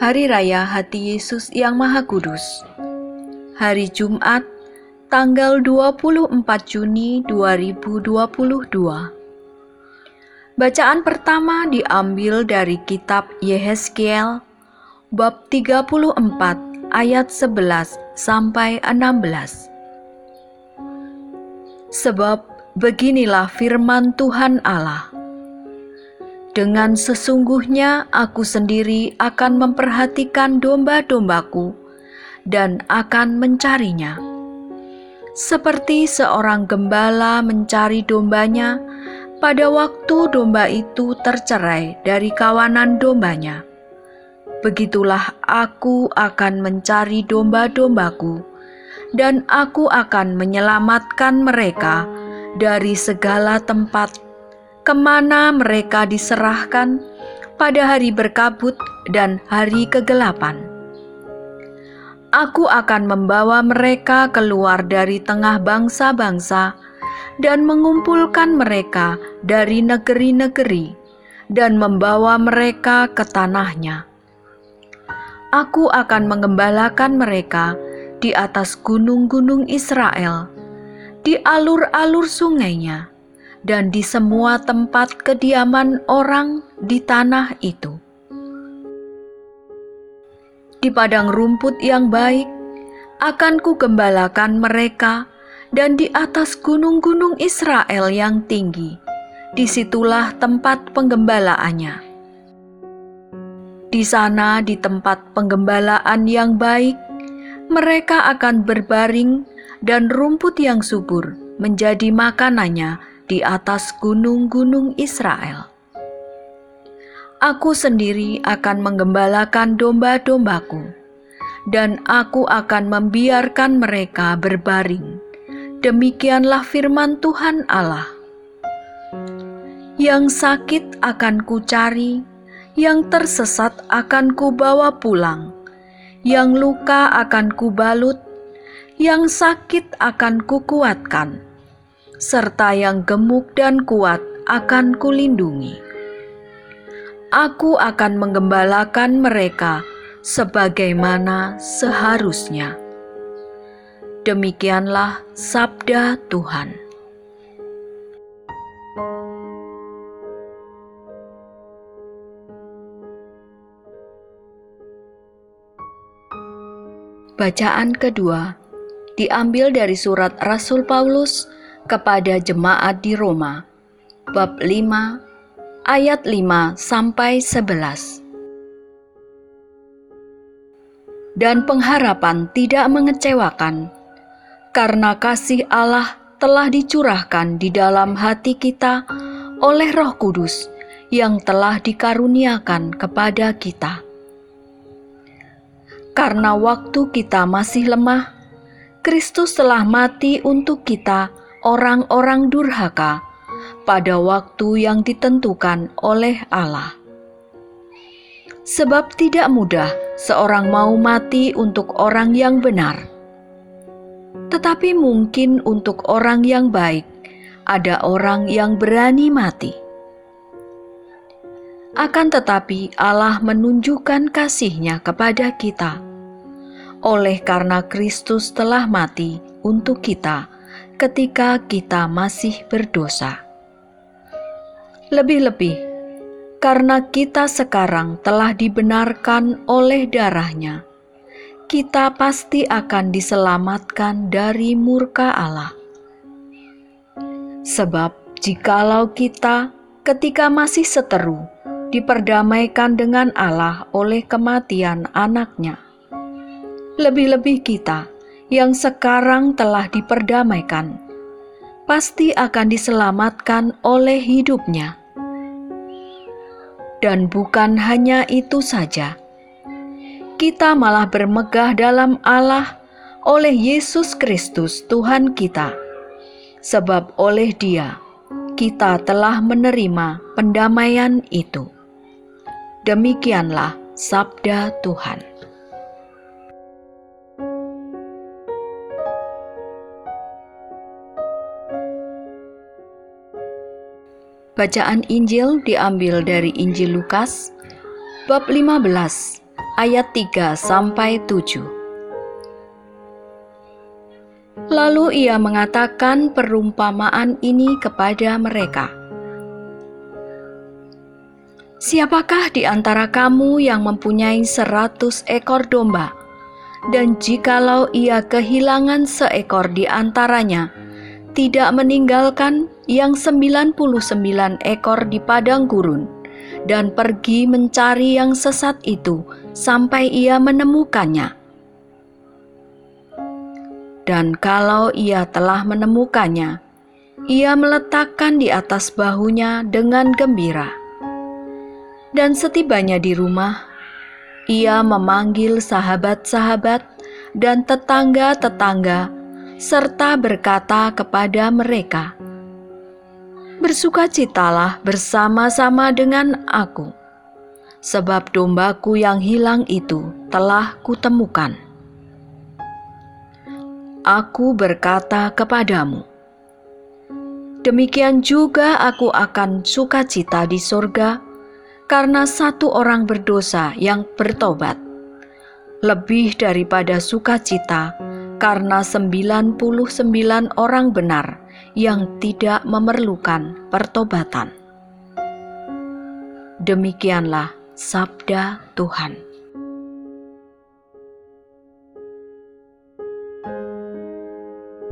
Hari Raya Hati Yesus yang Maha Kudus. Hari Jumat, tanggal 24 Juni 2022 Bacaan pertama diambil dari kitab Yehezkiel bab 34 ayat 11 sampai 16 Sebab beginilah firman Tuhan Allah dengan sesungguhnya aku sendiri akan memperhatikan domba-dombaku dan akan mencarinya. Seperti seorang gembala mencari dombanya pada waktu domba itu tercerai dari kawanan dombanya. Begitulah aku akan mencari domba-dombaku, dan aku akan menyelamatkan mereka dari segala tempat ke mana mereka diserahkan pada hari berkabut dan hari kegelapan. Aku akan membawa mereka keluar dari tengah bangsa-bangsa dan mengumpulkan mereka dari negeri-negeri dan membawa mereka ke tanahnya. Aku akan mengembalakan mereka di atas gunung-gunung Israel, di alur-alur sungainya, dan di semua tempat kediaman orang di tanah itu. Di padang rumput yang baik, akan kugembalakan mereka, dan di atas gunung-gunung Israel yang tinggi, di situlah tempat penggembalaannya. Di sana, di tempat penggembalaan yang baik, mereka akan berbaring, dan rumput yang subur menjadi makanannya di atas gunung-gunung Israel. Aku sendiri akan menggembalakan domba-dombaku, dan aku akan membiarkan mereka berbaring. Demikianlah firman Tuhan Allah. Yang sakit akan kucari, yang tersesat akan kubawa pulang, yang luka akan kubalut, yang sakit akan kukuatkan serta yang gemuk dan kuat akan kulindungi. Aku akan menggembalakan mereka sebagaimana seharusnya. Demikianlah sabda Tuhan. Bacaan kedua diambil dari surat Rasul Paulus kepada jemaat di Roma bab 5 ayat 5 sampai 11 Dan pengharapan tidak mengecewakan karena kasih Allah telah dicurahkan di dalam hati kita oleh Roh Kudus yang telah dikaruniakan kepada kita. Karena waktu kita masih lemah, Kristus telah mati untuk kita orang-orang durhaka pada waktu yang ditentukan oleh Allah. Sebab tidak mudah seorang mau mati untuk orang yang benar, tetapi mungkin untuk orang yang baik ada orang yang berani mati. Akan tetapi Allah menunjukkan kasihnya kepada kita, oleh karena Kristus telah mati untuk kita ketika kita masih berdosa. Lebih-lebih, karena kita sekarang telah dibenarkan oleh darahnya, kita pasti akan diselamatkan dari murka Allah. Sebab jikalau kita ketika masih seteru diperdamaikan dengan Allah oleh kematian anaknya, lebih-lebih kita yang sekarang telah diperdamaikan, pasti akan diselamatkan oleh hidupnya. Dan bukan hanya itu saja, kita malah bermegah dalam Allah oleh Yesus Kristus Tuhan kita, sebab oleh Dia kita telah menerima pendamaian itu. Demikianlah sabda Tuhan. Bacaan Injil diambil dari Injil Lukas bab 15 ayat 3 sampai 7. Lalu ia mengatakan perumpamaan ini kepada mereka. Siapakah di antara kamu yang mempunyai seratus ekor domba? Dan jikalau ia kehilangan seekor di antaranya, tidak meninggalkan yang 99 ekor di padang gurun dan pergi mencari yang sesat itu sampai ia menemukannya. Dan kalau ia telah menemukannya, ia meletakkan di atas bahunya dengan gembira. Dan setibanya di rumah, ia memanggil sahabat-sahabat dan tetangga-tetangga serta berkata kepada mereka, "Bersukacitalah bersama-sama dengan aku, sebab dombaku yang hilang itu telah kutemukan." Aku berkata kepadamu, demikian juga aku akan sukacita di sorga karena satu orang berdosa yang bertobat, lebih daripada sukacita karena 99 orang benar yang tidak memerlukan pertobatan. Demikianlah sabda Tuhan.